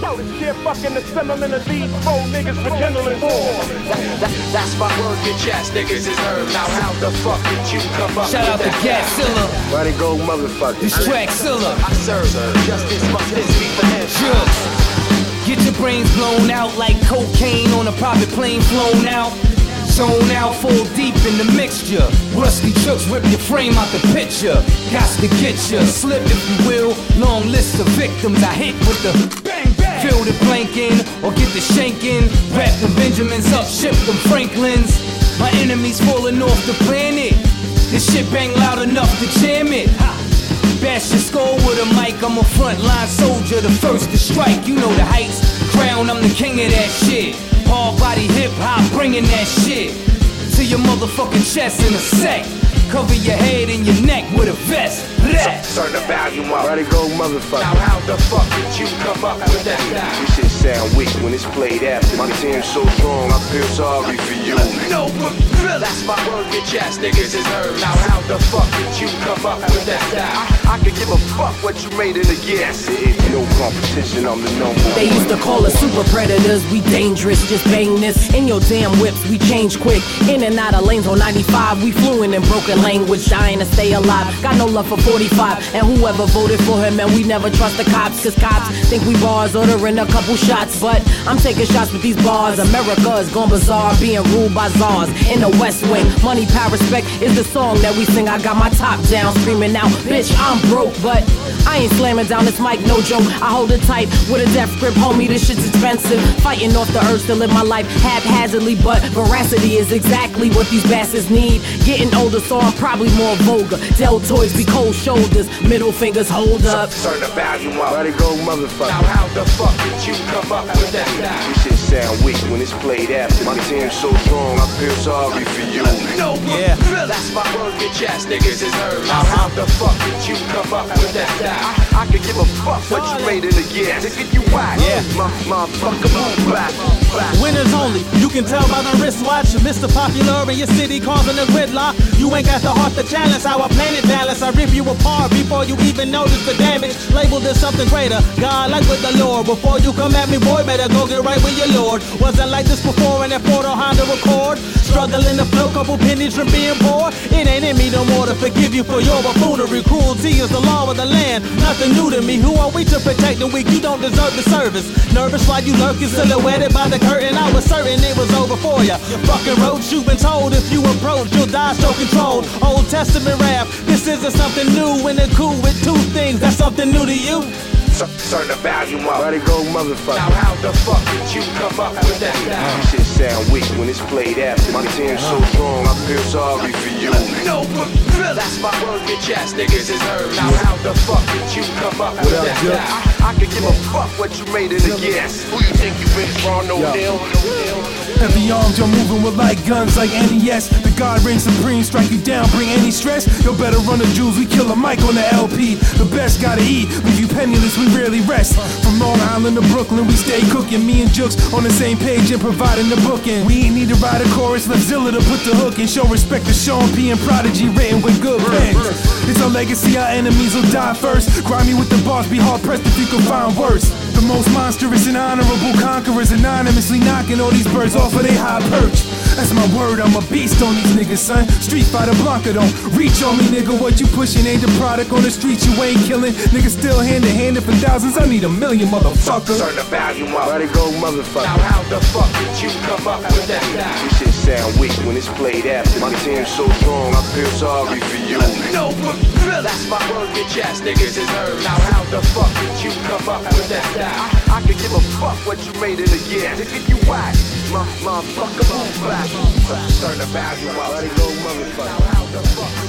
Share fucking the sentiment of these four niggas for kindling war. That, that, that's my word, bitch ass niggas is heard. Now how the fuck did you come up Shout out with to that? Gatzilla. Why they go motherfucker? This track Zilla. I serve. Justice must this be for him. Drugs. Get your brains blown out like cocaine on a private plane flown out. Zone out, fall deep in the mixture. Ruste Juxx rip your frame out the picture. Got to get ya, slip if you will. Long list of victims I hit with the bang bang. Fill the blank in or get the shank in. Wrap the Benjamins up, ship them Franklins. My enemies falling off the planet. This shit bang loud enough to jam it. Bash your skull with a mic, I'm a frontline soldier, the first to strike. You know the heights. Crown, I'm the king of that shit. Hard body hip hop, bringing that shit to your motherfucking chest in a sec. Cover your head and your neck with a vest. Bleh. Turn the volume up. Why they go Now motherfucker? how the fuck did you come up with that? This shit sound weak when it's played after. My team's so strong, I feel sorry for you. No, but that's my word, bitch ass niggas is heard. Now how the fuck did you come up with that? I, I could give a fuck what you made in the yes. It's no competition, I'm the number They used to call us super predators, we dangerous, just bang this. In your damn whips, we change quick. In and out of lanes on 95, we fluent in broken language, dying to stay alive. Got no love for 45, and whoever voted for him, and we never trust the cops, cause cops think we bars, ordering a couple shots. But I'm taking shots with these bars. America is gone bizarre, being ruled by czars. In the West Wing, money, power, respect is the song that we sing. I got my top down, screaming out, bitch, I'm broke, but I ain't slamming down this mic, no joke. I hold it tight with a death grip, homie. This shit's expensive. Fighting off the urge to live my life haphazardly, but veracity is exactly what these bastards need. Getting older, so I'm probably more vulgar. Deltoids be cold shoulders, middle fingers hold up. Turn the volume Why up. they go motherfucker. Now motherfucker? how the fuck did you come up with that? This shit sound weak when it's played after. My team's so strong, I feel sorry for you. No, Yeah. that's my word, bitch ass niggas is heard. Now how the fuck did you come up with that? I, I could give a fuck what you made in the yes. Nigga, you whack. Yeah. My, motherfucker, move back. back. Winners only. Can tell by the wristwatch. Mr. Popular in your city causing a gridlock. You ain't got the heart to challenge our planet balance. I rip you apart before you even notice the damage. Labeled as something greater. God, like with the Lord. Before you come at me, boy, better go get right with your Lord. Wasn't like this before in that Porter Honda Accord. Struggling to flow, couple pennies from being poor. It ain't in me no more to forgive you for your buffoonery. Cruelty is the law of the land. Nothing new to me. Who are we to protect the weak? You don't deserve the service. Nervous while you lurking, silhouetted by the curtain. I was certain it was over for ya. Fucking roach, you've been told if you approach, you'll die so controlled. Old Testament rap. This isn't something new. In they're cool with two things, that's something new to you. Turn the volume up. Why they go Now motherfucker? how the fuck did you come up with that? This shit sound weak when it's played after. My team's so strong, I feel sorry for you. No, but that's my word, bitch ass niggas is heard. Now how the fuck did you come up with that? I, I could give a fuck what you made in the yes. Who you think you is, Ron O'Neal? Heavy arms, you're moving with light guns like NES. The God reigns supreme, strike you down, bring any stress. Yo, better run the jewels, we kill a mic on the LP. The best gotta eat, leave you penniless, we rarely rest. From Long Island to Brooklyn, we stay cooking. Me and Juxx on the same page and providing the booking. We ain't need to write a chorus, left Zilla to put the hook and show respect to Sean P and Prodigy, written with good pens. It's our legacy, our enemies will die first. Grimy with the boss, be hard pressed if you can find worse. The most monstrous and honorable conquerors anonymously knocking all these birds off of their high perch. That's my word, I'm a beast on these niggas, son. Street fighter Blanka don't reach on me, nigga. What you pushing ain't the product on the streets, you ain't killing. Niggas still hand to hand for thousands. I need a million, motherfucker. Turn the volume up. Why they go Now motherfucker? how the fuck did you come up with that? Sound weak when it's played after. My team's so strong, I feel sorry for you. No, but that's my word, bitch ass niggas is heard. Now how the fuck did you come up with that? I, I could give a fuck what you made in the yes. Nigga, you whack. My, motherfucker, move back. Turn the volume up. Why they go motherfucker? Now How the fuck